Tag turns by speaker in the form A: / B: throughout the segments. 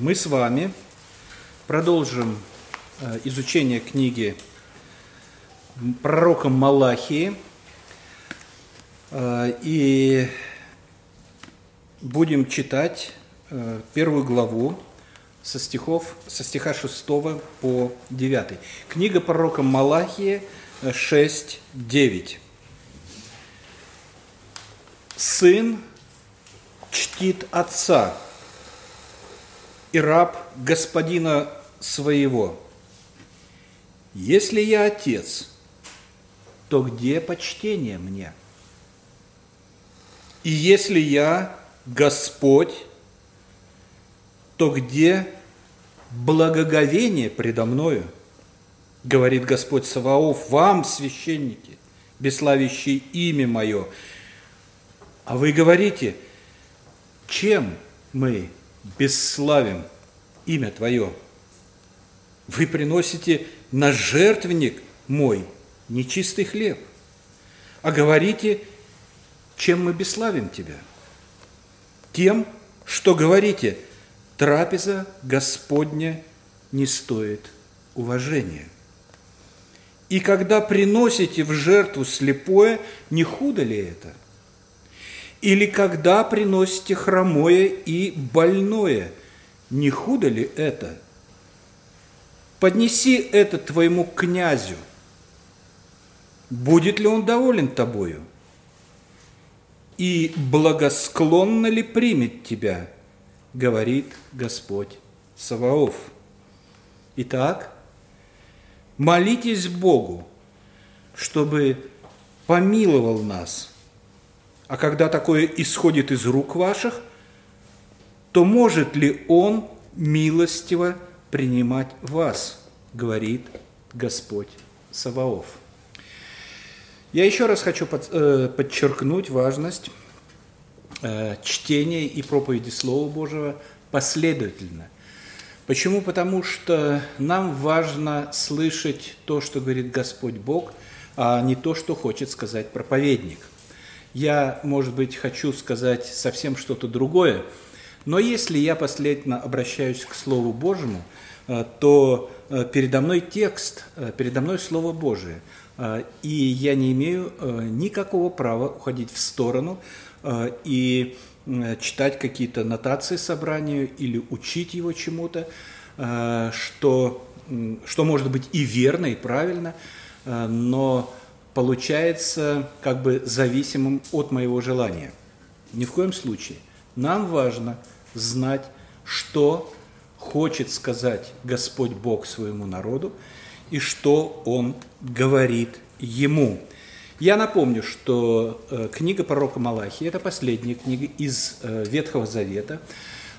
A: Мы с вами продолжим э, изучение книги пророка Малахии э, и будем читать э, первую главу со стихов, со стиха 6 по 9. Книга пророка Малахии 6, 9. Сын чтит отца, и раб господина своего. Если я отец, то где почтение мне? И если я Господь, то где благоговение предо мною? Говорит Господь Саваоф, вам, священники, бесславящие имя мое. А вы говорите, чем мы бесславим имя Твое. Вы приносите на жертвенник мой нечистый хлеб, а говорите, чем мы бесславим Тебя? Тем, что говорите, трапеза Господня не стоит уважения. И когда приносите в жертву слепое, не худо ли это? Или когда приносите хромое и больное, не худо ли это? Поднеси это твоему князю. Будет ли он доволен тобою? И благосклонно ли примет тебя, говорит Господь Саваоф. Итак, молитесь Богу, чтобы помиловал нас – а когда такое исходит из рук ваших, то может ли Он милостиво принимать вас, говорит Господь Саваоф. Я еще раз хочу э, подчеркнуть важность э, чтения и проповеди Слова Божьего последовательно. Почему? Потому что нам важно слышать то, что говорит Господь Бог, а не то, что хочет сказать проповедник – я, может быть, хочу сказать совсем что-то другое, но если я последовательно обращаюсь к Слову Божьему, э, то э, передо мной текст, э, передо мной Слово Божие, и я не имею никакого права уходить в сторону и читать какие-то нотации собранию или учить его чему-то, что, что может быть и верно, и правильно, но получается как бы зависимым от моего желания. Ни в коем случае. Нам важно знать, что хочет сказать Господь Бог своему народу и что Он говорит ему. Я напомню, что э, книга пророка Малахи – это последняя книга из э, Ветхого Завета,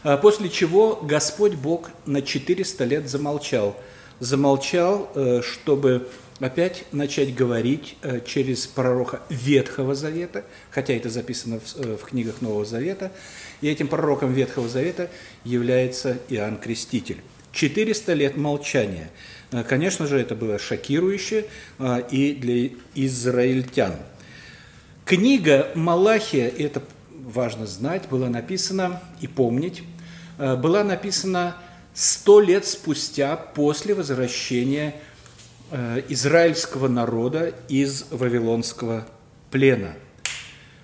A: э, после чего Господь Бог на 400 лет замолчал. Замолчал, чтобы опять начать говорить э, через пророка Ветхого Завета, хотя это записано в, э, в книгах Нового Завета, и этим пророком Ветхого Завета является Иоанн Креститель. 400 лет молчания. Э, конечно же, это было шокирующе и для израильтян. Книга Малахия, это важно знать, была написана и помнить, была написана сто лет спустя после возвращения израильского народа из Вавилонского плена.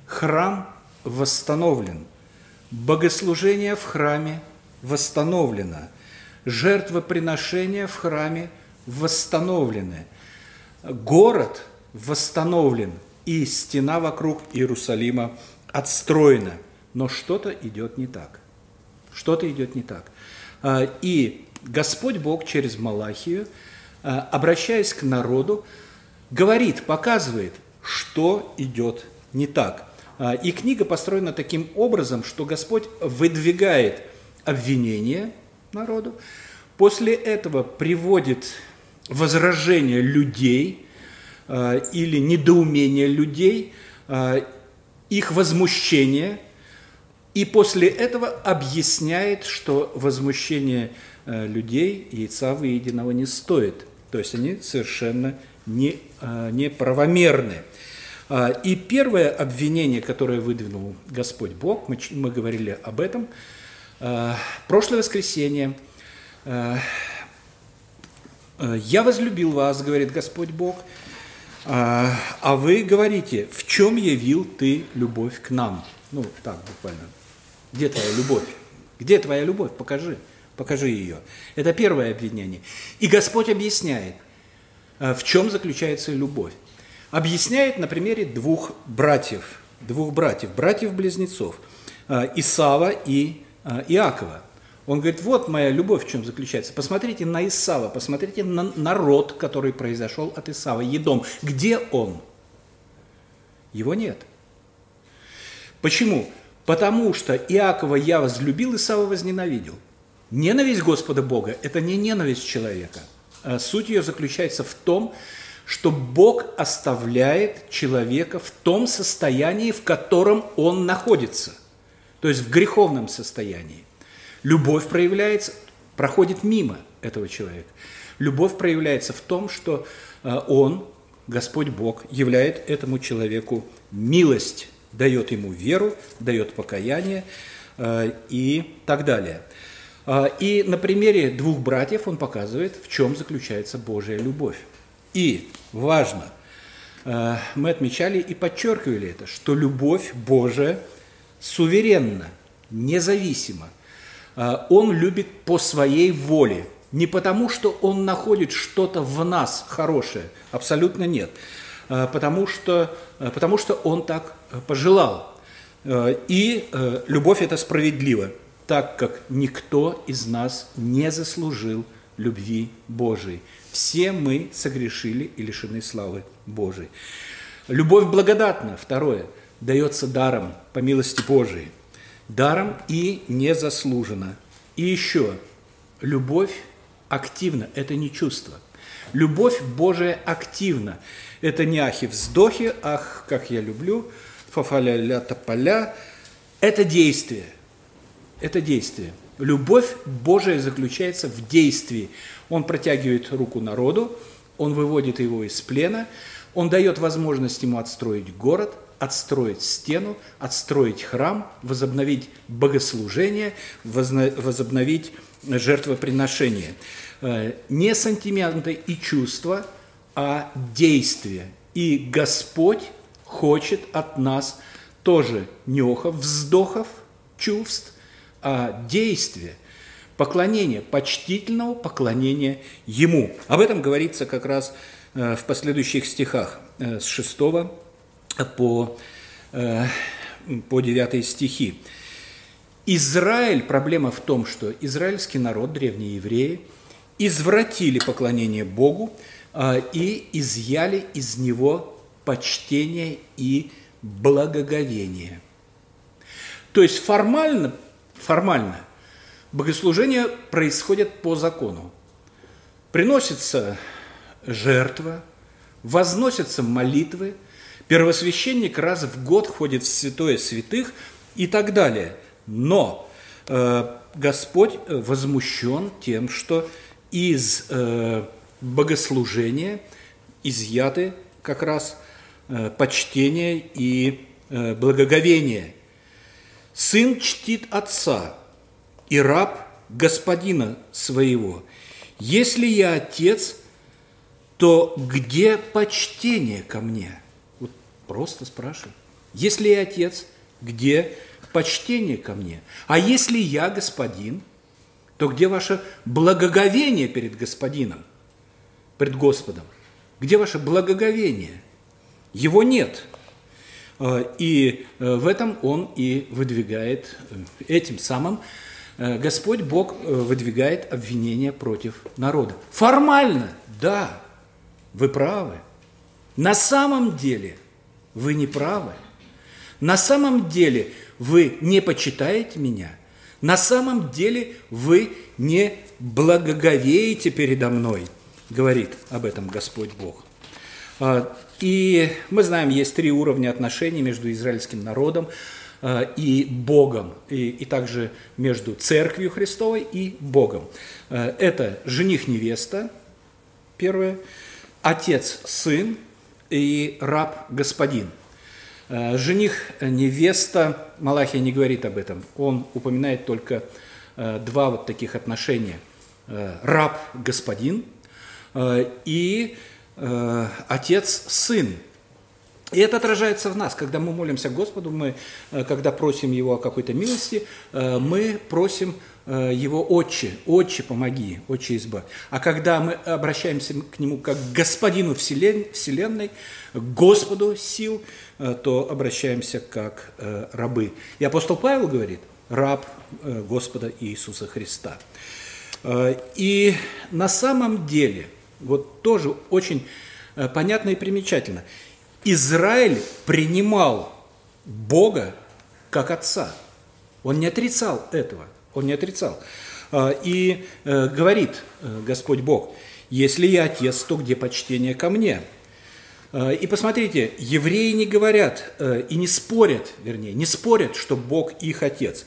A: Храм восстановлен, богослужение в храме восстановлено, жертвоприношения в храме восстановлены, город восстановлен и стена вокруг Иерусалима отстроена. Но что-то идет не так. Что-то идет не так. А, и Господь Бог через Малахию – Э, обращаясь к народу, говорит, показывает, что идет не так. Э, и книга построена таким образом, что Господь выдвигает обвинение народу, после этого приводит возражение людей э, или недоумение людей, их возмущение, и после этого объясняет, что возмущение людей яйца выеденного не стоит. То есть они совершенно не, а, неправомерны. А, и первое обвинение, которое выдвинул Господь Бог, мы, мы говорили об этом, Прошлое воскресенье «Я возлюбил вас, — говорит Господь Бог, — а вы говорите, в чем явил ты любовь к нам?» Ну, так буквально. Где твоя любовь? Где твоя любовь? Покажи. Покажи ее. Это первое обвинение. И Господь объясняет, э, в чем заключается любовь. Объясняет на примере двух братьев, двух братьев, братьев-близнецов, э, Исава и э, Иакова. Он говорит, вот моя любовь в чем заключается. Посмотрите на Исава, посмотрите на народ, который произошел от Исава, Едом. Где он? Его нет. Почему? Потому что Иакова я возлюбил, Исава возненавидел. Ненависть Господа Бога – это не ненависть человека. А суть ее заключается в том, что Бог оставляет человека в том состоянии, в котором он находится, то есть в греховном состоянии. Любовь проявляется, проходит мимо этого человека. Любовь проявляется в том, что а, он, Господь Бог, являет этому человеку милость дает ему веру, дает покаяние э, и так далее. Э, и на примере двух братьев он показывает, в чем заключается Божья любовь. И важно, э, мы отмечали и подчеркивали это, что любовь Божия суверенна, независима. Он любит по своей воле, не потому, что он находит что-то в нас хорошее, абсолютно нет, потому что, потому что он так пожелал. И любовь это справедливо, так как никто из нас не заслужил любви Божией. Все мы согрешили и лишены славы Божией. Любовь благодатна, второе, дается даром по милости Божией. Даром и незаслуженно. И еще, любовь активна, это не чувство. Любовь Божия активна. Это не ахи-вздохи, ах, как я люблю, фафаля-ля тополя. Это действие. Это действие. Любовь Божия заключается в действии. Он протягивает руку народу, он выводит его из плена, он дает возможность ему отстроить город, отстроить стену, отстроить храм, возобновить богослужение, возобновить жертвоприношение. Э, не сантименты и чувства, а действия. И Господь хочет от нас тоже не охов, вздохов, чувств, а действия, поклонения, почтительного поклонения Ему. Об этом говорится как раз э, в последующих стихах э, с 6 по, э, по 9 стихи. Израиль, проблема в том, что израильский народ, древние евреи, извратили поклонение Богу и изъяли из него почтение и благоговение. То есть формально, формально богослужение происходит по закону. Приносится жертва, возносятся молитвы, первосвященник раз в год ходит в святое святых и так далее. Но э, Господь возмущен тем, что из э, богослужения изъяты как раз Э, почтение и э, благоговение. Сын чтит отца, и раб господина своего. Если я отец, то где почтение ко мне? Вот просто спрашиваю. Если я отец, где почтение ко мне? А если я господин, то где ваше благоговение перед господином, пред Господом? Где ваше благоговение? Его нет. Э, и э, в этом он и выдвигает, э, этим самым Господь Бог выдвигает обвинение против народа. Формально, да, вы правы. На самом деле вы не правы. На самом деле вы не почитаете меня. На самом деле вы не благоговеете передо мной, говорит об этом Господь Бог. И мы знаем, есть три уровня отношений между израильским народом э, и Богом, и, и также между Церковью Христовой и Богом. Э, это жених-невеста, первое, отец-сын и раб-господин. Жених, невеста, Малахия не говорит об этом. Он упоминает только два вот таких отношения. Раб, господин и отец, сын. И это отражается в нас. Когда мы молимся Господу, мы, э, когда просим Его о какой-то милости, э, мы просим э, Его «Отче, Отче, помоги, Отче, избавь». А когда мы обращаемся к Нему как к Господину Вселенной, к Господу сил, то обращаемся как рабы. И апостол Павел говорит «раб Господа Иисуса Христа». И на самом деле, вот тоже очень понятно и примечательно – Израиль принимал Бога как Отца. Он не отрицал этого. Он не отрицал. А, и э, говорит э, Господь Бог, если я Отец, то где почтение ко мне? А, и посмотрите, евреи не говорят э, и не спорят, вернее, не спорят, что Бог их Отец.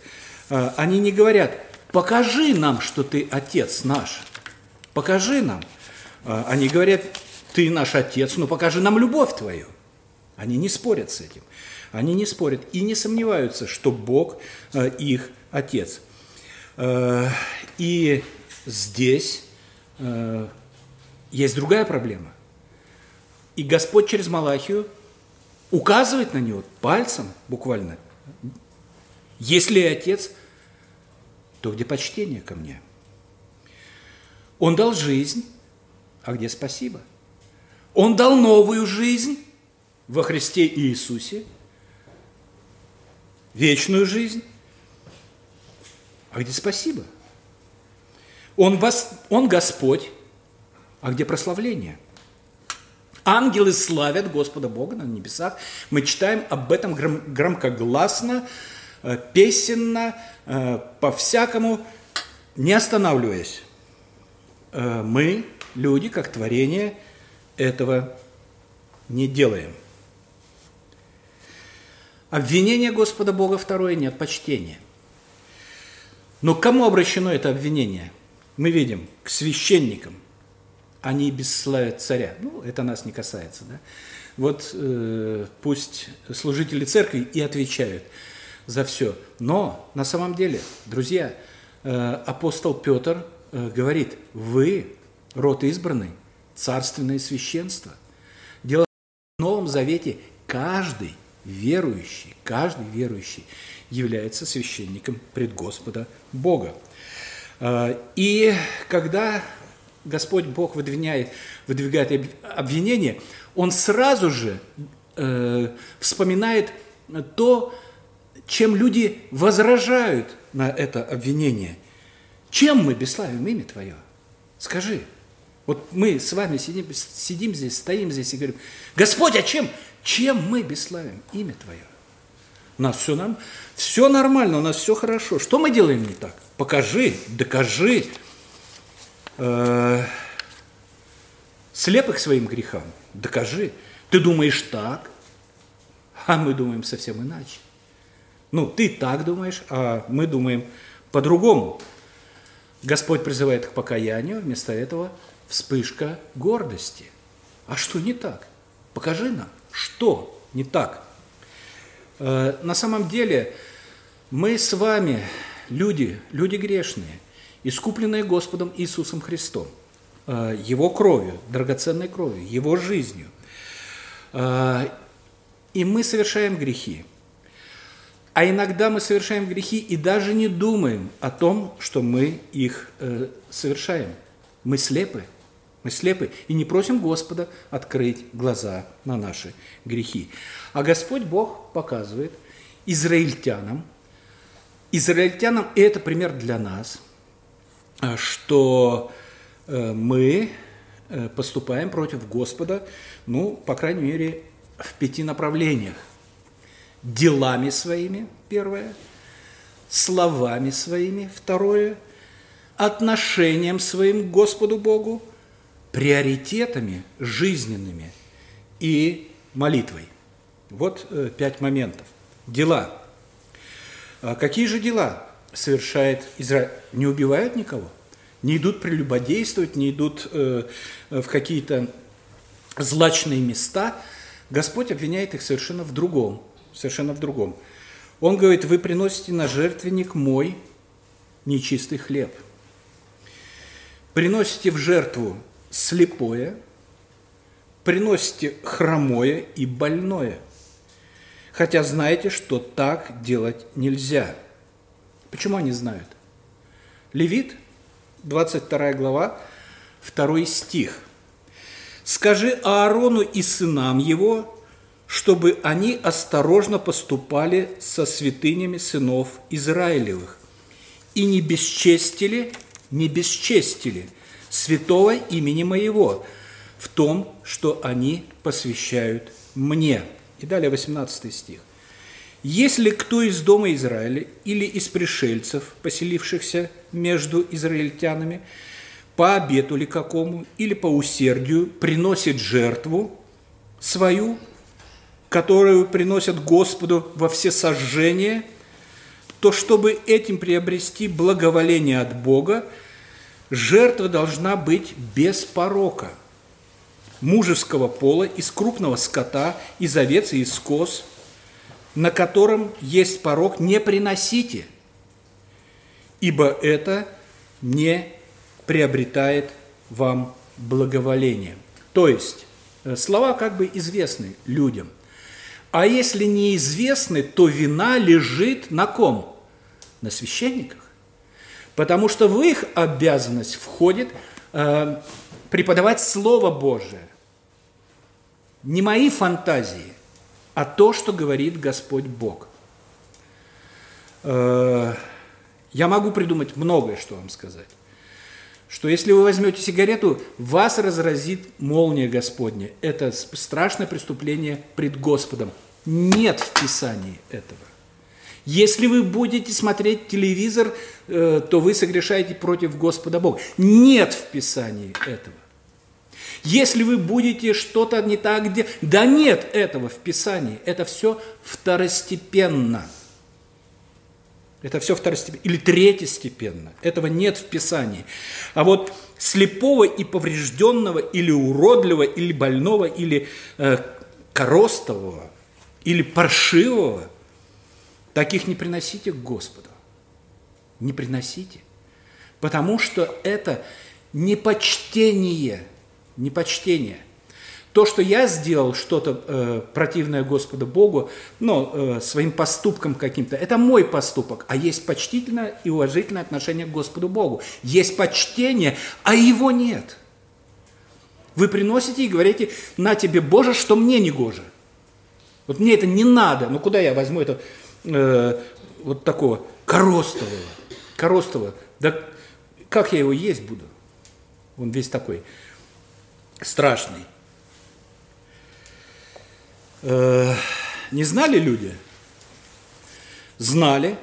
A: А, они не говорят, покажи нам, что ты Отец наш. Покажи нам. Они говорят, ты наш Отец, но покажи нам любовь твою. Они не спорят с этим. Они не спорят и не сомневаются, что Бог э, их Отец. Э, и здесь есть другая проблема. И Господь через Малахию указывает на него пальцем буквально. Если Отец, то где почтение ко мне? Он дал жизнь, а где спасибо? Он дал новую жизнь, во Христе Иисусе, вечную жизнь. А где спасибо? Он, вас, он Господь, а где прославление? Ангелы славят Господа Бога на небесах. Мы читаем об этом гром, громкогласно, э, песенно, э, по-всякому, не останавливаясь. Э, мы, люди, как творение, этого не делаем. Обвинение Господа Бога второе нет почтения. Но к кому обращено это обвинение? Мы видим к священникам. Они бесславят царя. Ну, это нас не касается. Да? Вот э, пусть служители церкви и отвечают за все. Но на самом деле, друзья, э, апостол Петр э, говорит, вы род избранный, царственное священство. Дело в Новом Завете каждый верующий, каждый верующий является священником пред Господа Бога. А, и когда Господь Бог выдвигает, выдвигает обвинение, Он сразу же э, вспоминает то, чем люди возражают на это обвинение. Чем мы бесславим имя Твое? Скажи. Вот мы с вами сидим, сидим здесь, стоим здесь и говорим, Господь, а чем? Чем мы бесславим имя Твое? У нас все, нам, все нормально, у нас все хорошо. Что мы делаем не так? Покажи, докажи. Э, слепых своим грехам, докажи. Ты думаешь так, а мы думаем совсем иначе. Ну, ты так думаешь, а мы думаем по-другому. Господь призывает к покаянию, вместо этого вспышка гордости. А что не так? Покажи нам. Что не так? Э, на самом деле мы с вами люди, люди грешные, искупленные Господом Иисусом Христом, э, Его кровью, драгоценной кровью, Его жизнью. Э, и мы совершаем грехи. А иногда мы совершаем грехи и даже не думаем о том, что мы их совершаем. Мы слепы. Мы слепы и не просим Господа открыть глаза на наши грехи. А Господь Бог показывает израильтянам, израильтянам, и это пример для нас, что э, мы э, поступаем против Господа, ну, по крайней мере, в пяти направлениях. Делами своими, первое, словами своими, второе, отношением своим к Господу Богу, приоритетами жизненными и молитвой. Вот э, пять моментов. Дела. А какие же дела совершает Израиль? Не убивают никого, не идут прелюбодействовать, не идут э, в какие-то злачные места. Господь обвиняет их совершенно в другом. совершенно в другом. Он говорит, вы приносите на жертвенник мой нечистый хлеб. Приносите в жертву слепое, приносите хромое и больное, хотя знаете, что так делать нельзя. Почему они знают? Левит, 22 глава, 2 стих. «Скажи Аарону и сынам его, чтобы они осторожно поступали со святынями сынов Израилевых и не бесчестили, не бесчестили святого имени моего в том, что они посвящают мне». И далее 18 стих. Если кто из дома Израиля или из пришельцев, поселившихся между израильтянами, по обету ли какому или по усердию приносит жертву свою, которую приносят Господу во все сожжения, то чтобы этим приобрести благоволение от Бога, жертва должна быть без порока, мужеского пола, из крупного скота, из овец и из коз, на котором есть порог, не приносите, ибо это не приобретает вам благоволение. То есть э, слова как бы известны людям. А если неизвестны, то вина лежит на ком? На священниках. Потому что в их обязанность входит э, преподавать Слово Божие. Не мои фантазии, а то, что говорит Господь Бог. Э, я могу придумать многое, что вам сказать. Что если вы возьмете сигарету, вас разразит молния Господня. Это страшное преступление пред Господом. Нет в Писании этого. Если вы будете смотреть телевизор, э, то вы согрешаете против Господа Бога. Нет в Писании этого. Если вы будете что-то не так делать, да нет этого в Писании, это все второстепенно. Это все второстепенно. Или третьестепенно. Этого нет в Писании. А вот слепого и поврежденного, или уродливого, или больного, или э, коростового, или паршивого, таких не приносите к Господу. Не приносите. Потому что это непочтение – непочтение. То, что я сделал что-то э, противное Господу Богу, ну, э, своим поступком каким-то, это мой поступок, а есть почтительное и уважительное отношение к Господу Богу. Есть почтение, а его нет. Вы приносите и говорите, на тебе, Боже, что мне не гоже. Вот мне это не надо. Ну, куда я возьму это э, вот такого коростового? Коростового. Да как я его есть буду? Он весь такой страшный. Э, не знали люди? Знали.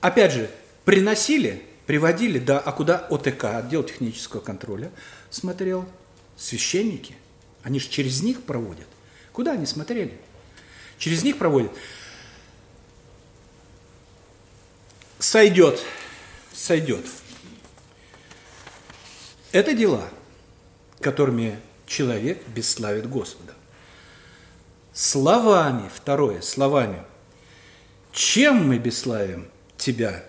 A: Опять же, приносили, приводили, да, а куда ОТК, отдел технического контроля, смотрел? Священники. Они же через них проводят. Куда они смотрели? Через них проводят. Сойдет, сойдет. Это дела – которыми человек бесславит Господа. Словами, второе, словами. Чем мы бесславим Тебя?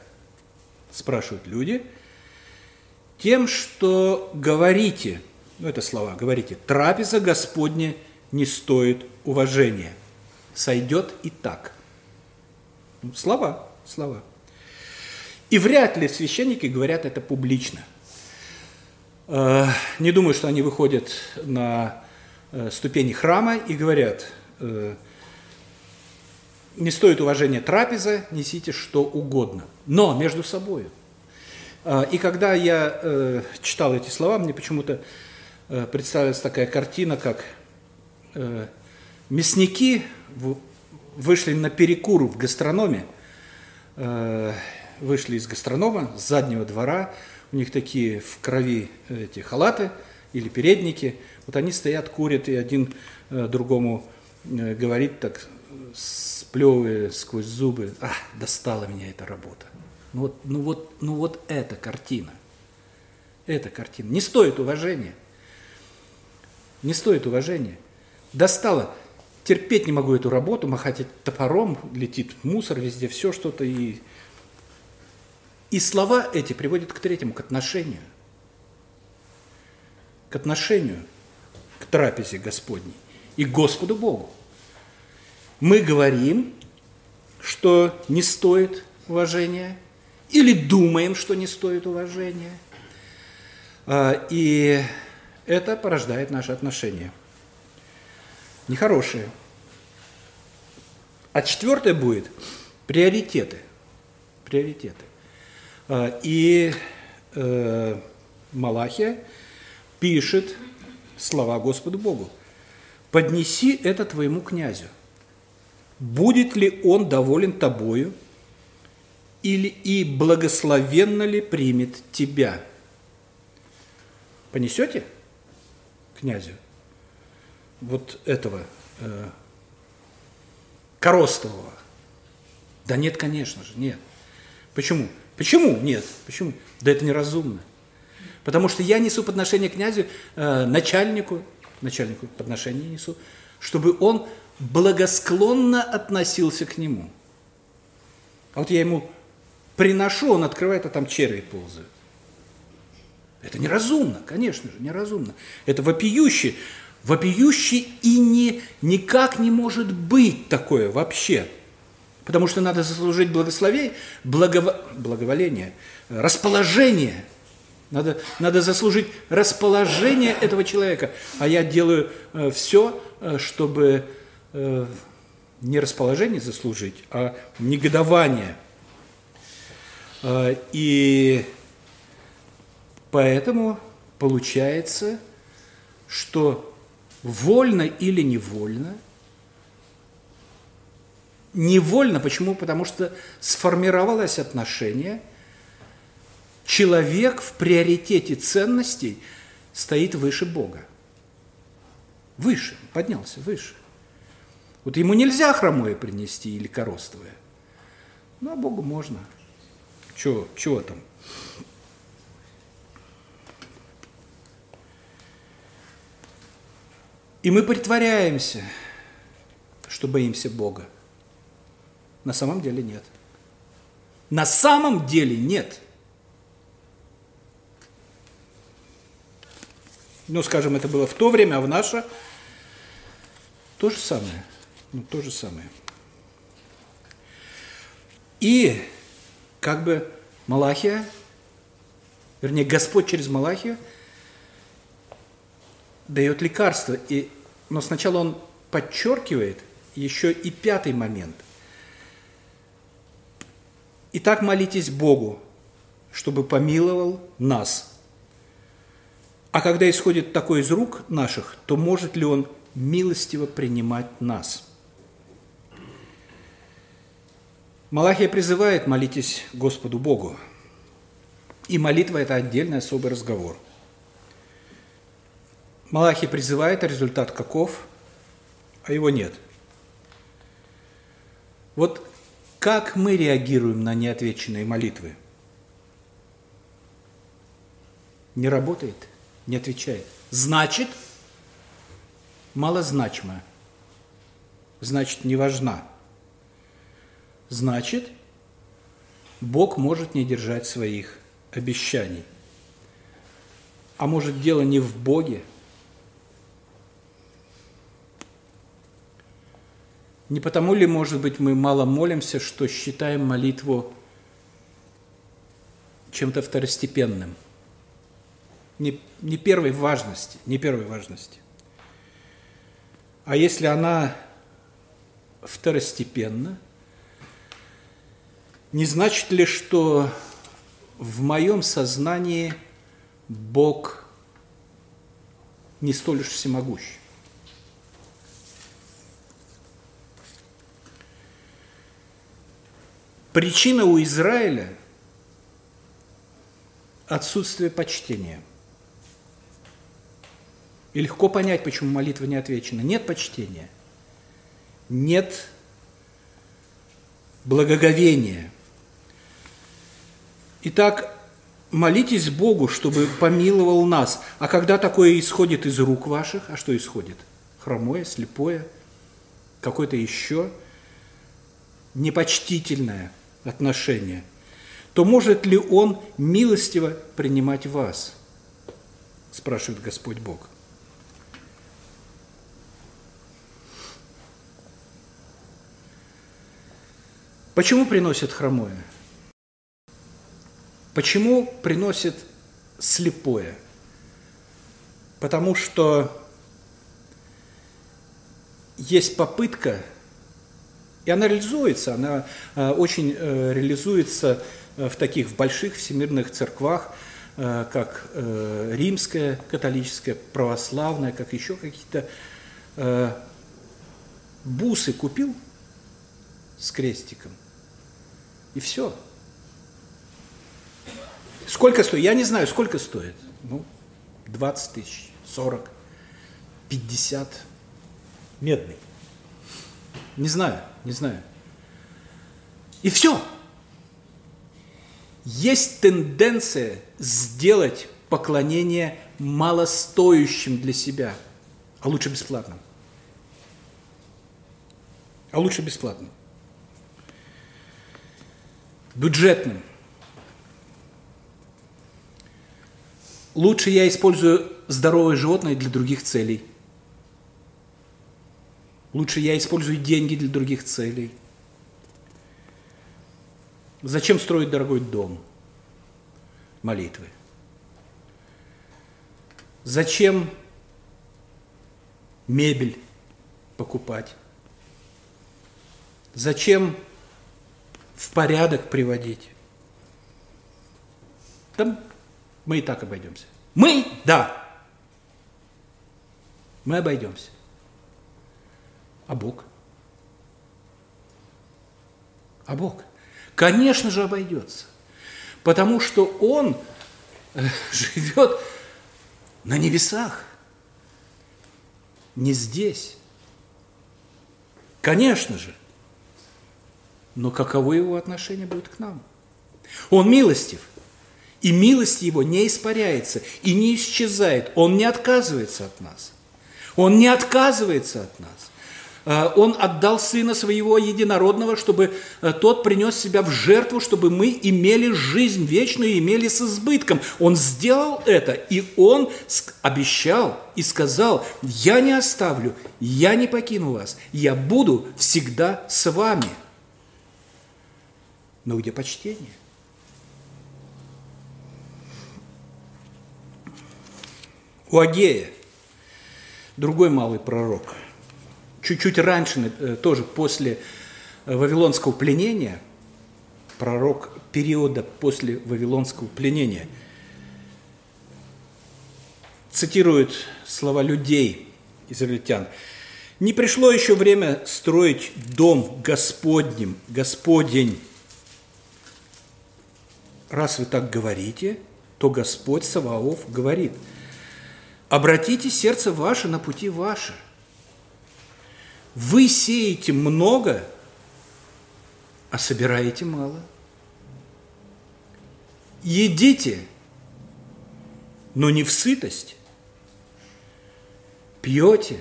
A: Спрашивают люди. Тем, что говорите, ну это слова, говорите, трапеза Господня не стоит уважения. Сойдет и так. Слова, слова. И вряд ли священники говорят это публично – Э, не думаю, что они выходят на э, ступени храма и говорят, э, не стоит уважения трапеза, несите что угодно, но между собой. И когда я читал эти слова, мне почему-то представилась такая картина, как мясники вышли на перекур в гастрономе, вышли из гастронома, с заднего двора, у них такие в крови эти халаты или передники, вот они стоят, курят, и один э, другому э, говорит так, сплевывая сквозь зубы, а, достала меня эта работа. Ну вот, ну вот, ну вот эта картина. Эта картина. Не стоит уважения. Не стоит уважения. Достала. Терпеть не могу эту работу, махать топором, летит мусор везде, все что-то. И, и слова эти приводят к третьему, к отношению. К отношению к трапезе Господней и Господу Богу. Мы говорим, что не стоит уважения, или думаем, что не стоит уважения. А, и это порождает наши отношения. Нехорошие. А четвертое будет приоритеты. Приоритеты. А, и э, Малахия пишет слова Господу Богу. «Поднеси это твоему князю. Будет ли он доволен тобою, или и благословенно ли примет тебя?» Понесете князю вот этого э, Коростового? Да нет, конечно же, нет. Почему? Почему нет? Почему? Да это неразумно. Потому что я несу подношение князю, э, начальнику, начальнику подношение несу, чтобы он благосклонно относился к нему. А вот я ему приношу, он открывает, а там черви ползают. Это неразумно, конечно же, неразумно. Это вопиюще, вопиюще и не, никак не может быть такое вообще. Потому что надо заслужить благословение, благово, благоволение, расположение. Надо, надо заслужить расположение этого человека. А я делаю э, все, э, чтобы э, не расположение заслужить, а негодование. Э, и Поэтому получается, что вольно или невольно, невольно, почему? Потому что сформировалось отношение, человек в приоритете ценностей стоит выше Бога. Выше, поднялся выше. Вот ему нельзя хромое принести или коростовое. Ну, а Богу можно. Чего, чего там? И мы притворяемся, что боимся Бога. На самом деле нет. На самом деле нет. Ну, скажем, это было в то время, а в наше то же самое. Ну, то же самое. И как бы Малахия, вернее, Господь через Малахию – дает лекарство. И, но сначала он подчеркивает еще и пятый момент. Итак, молитесь Богу, чтобы помиловал нас. А когда исходит такой из рук наших, то может ли Он милостиво принимать нас? Малахия призывает молитесь Господу Богу. И молитва – это отдельный особый разговор – Малахи призывает, а результат каков, а его нет. Вот как мы реагируем на неотвеченные молитвы? Не работает, не отвечает. Значит, малозначимо. Значит, не важна. Значит, Бог может не держать своих обещаний. А может, дело не в Боге, Не потому ли, может быть, мы мало молимся, что считаем молитву чем-то второстепенным? Не, не первой важности, не первой важности. А если она второстепенна, не значит ли, что в моем сознании Бог не столь уж всемогущ? Причина у Израиля – отсутствие почтения. И легко понять, почему молитва не отвечена. Нет почтения, нет благоговения. Итак, молитесь Богу, чтобы помиловал нас. А когда такое исходит из рук ваших, а что исходит? Хромое, слепое, какое-то еще непочтительное отношение, то может ли Он милостиво принимать вас? Спрашивает Господь Бог. Почему приносят хромое? Почему приносят слепое? Потому что есть попытка, и она реализуется, она э, очень э, реализуется э, в таких в больших всемирных церквах, как римская, католическая, православная, как еще какие-то бусы купил с крестиком, и все. Сколько стоит? Я не знаю, сколько стоит. Ну, 20 тысяч, 40, 50.
B: Медный.
A: Не знаю, не знаю. И все. Есть тенденция сделать поклонение малостоящим для себя, а лучше бесплатным. А лучше бесплатным. Бюджетным. Лучше я использую здоровое животное для других целей. Лучше я использую деньги для других целей. Зачем строить дорогой дом? Молитвы. Зачем мебель покупать? Зачем в порядок приводить? Там мы и так обойдемся. Мы? Да. Мы обойдемся. А Бог? А Бог? Конечно же обойдется. Потому что Он э, живет на небесах, не здесь. Конечно же. Но каково его отношение будет к нам? Он милостив. И милость его не испаряется и не исчезает. Он не отказывается от нас. Он не отказывается от нас. Э, он отдал Сына Своего Единородного, чтобы э, Тот принес себя в жертву, чтобы мы имели жизнь вечную, имели с избытком. Он сделал это, и Он обещал и сказал, я не оставлю, я не покину вас, я буду всегда с вами. Но где почтение? У Агея, другой малый пророк – чуть-чуть раньше, э, тоже после э, Вавилонского пленения, пророк периода после Вавилонского пленения, цитирует слова людей, израильтян. «Не пришло еще время строить дом Господним, Господень. Раз вы так говорите, то Господь Саваоф говорит, обратите сердце ваше на пути ваши – вы сеете много, а собираете мало. Едите, но не в сытость. Пьете,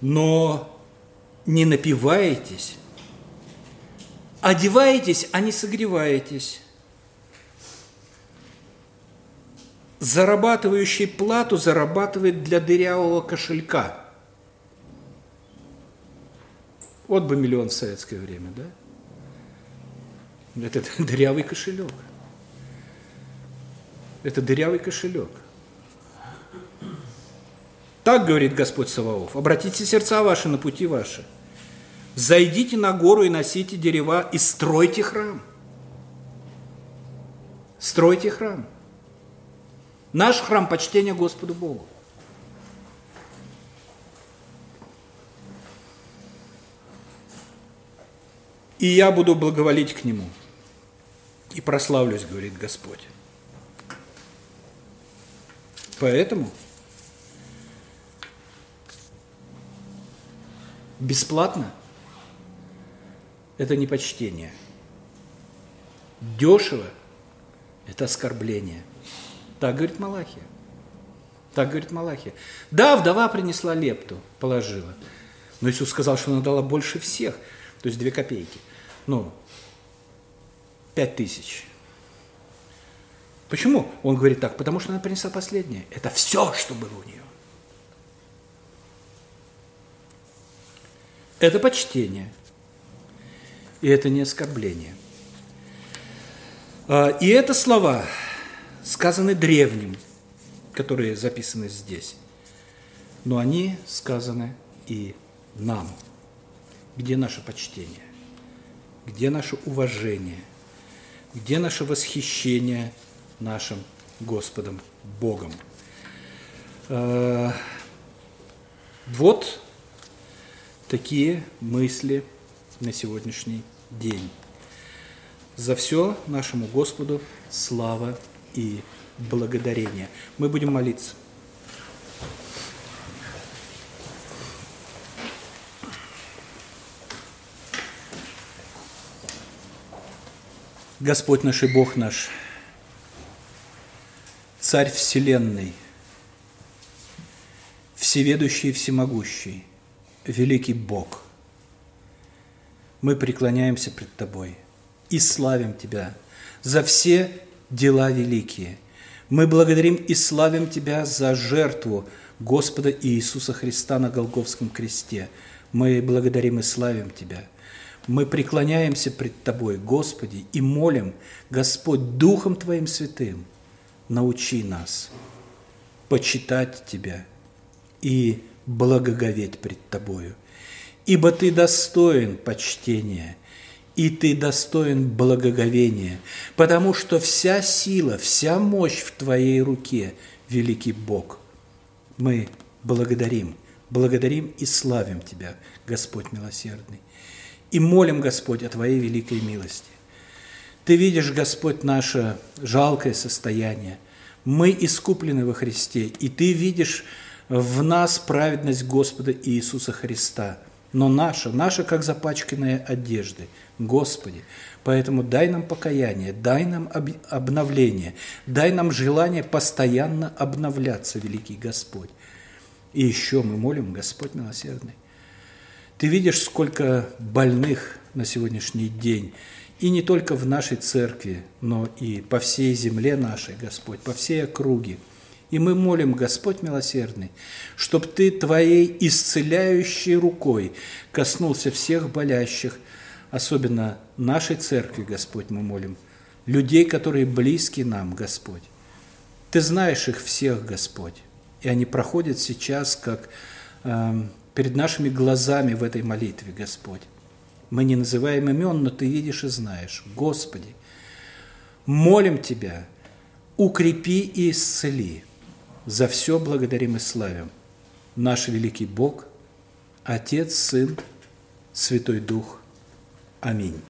A: но не напиваетесь. Одеваетесь, а не согреваетесь. Зарабатывающий плату зарабатывает для дырявого кошелька – Вот бы миллион в советское время, да? Это дырявый кошелек. Это дырявый кошелек. Так говорит Господь Саваоф. Обратите сердца ваши на пути ваши. Зайдите на гору и носите дерева и стройте храм. Стройте храм. Наш храм почтения Господу Богу. И я буду благоволить к нему. И прославлюсь, говорит Господь. Поэтому бесплатно – это не почтение. Дешево – это оскорбление. Так говорит Малахия. Так говорит Малахия. Да, вдова принесла лепту, положила. Но Иисус сказал, что она дала больше всех, то есть две копейки. Ну, пять тысяч. Почему он говорит так? Потому что она принесла последнее. Это все, что было у нее. Это почтение. И это не оскорбление. А, и это слова сказаны древним, которые записаны здесь. Но они сказаны и нам. Где наше почтение? Где наше уважение? Где наше восхищение нашим Господом Богом? А, вот такие мысли на сегодняшний день. За все нашему Господу слава и благодарение. Мы будем молиться. Господь наш и Бог наш, Царь Вселенной, Всеведущий и Всемогущий, Великий Бог, мы преклоняемся пред Тобой и славим Тебя за все дела великие. Мы благодарим и славим Тебя за жертву Господа Иисуса Христа на Голговском кресте. Мы благодарим и славим Тебя – мы преклоняемся пред Тобой, Господи, и молим, Господь, Духом Твоим Святым, научи нас почитать Тебя и благоговеть пред Тобою. Ибо Ты достоин почтения, и Ты достоин благоговения, потому что вся сила, вся мощь в Твоей руке, великий Бог. Мы благодарим, благодарим и славим Тебя, Господь милосердный и молим, Господь, о Твоей великой милости. Ты видишь, Господь, наше жалкое состояние. Мы искуплены во Христе, и Ты видишь в нас праведность Господа Иисуса Христа. Но наша, наша как запачканные одежды. Господи, поэтому дай нам покаяние, дай нам обновление, дай нам желание постоянно обновляться, великий Господь. И еще мы молим, Господь милосердный, ты видишь, сколько больных на сегодняшний день, и не только в нашей церкви, но и по всей земле нашей, Господь, по всей округе. И мы молим, Господь милосердный, чтобы Ты Твоей исцеляющей рукой коснулся всех болящих, особенно нашей церкви, Господь, мы молим, людей, которые близки нам, Господь. Ты знаешь их всех, Господь, и они проходят сейчас как э, перед нашими глазами в этой молитве, Господь. Мы не называем имен, но Ты видишь и знаешь. Господи, молим Тебя, укрепи и исцели. За все благодарим и славим. Наш великий Бог, Отец, Сын, Святой Дух. Аминь.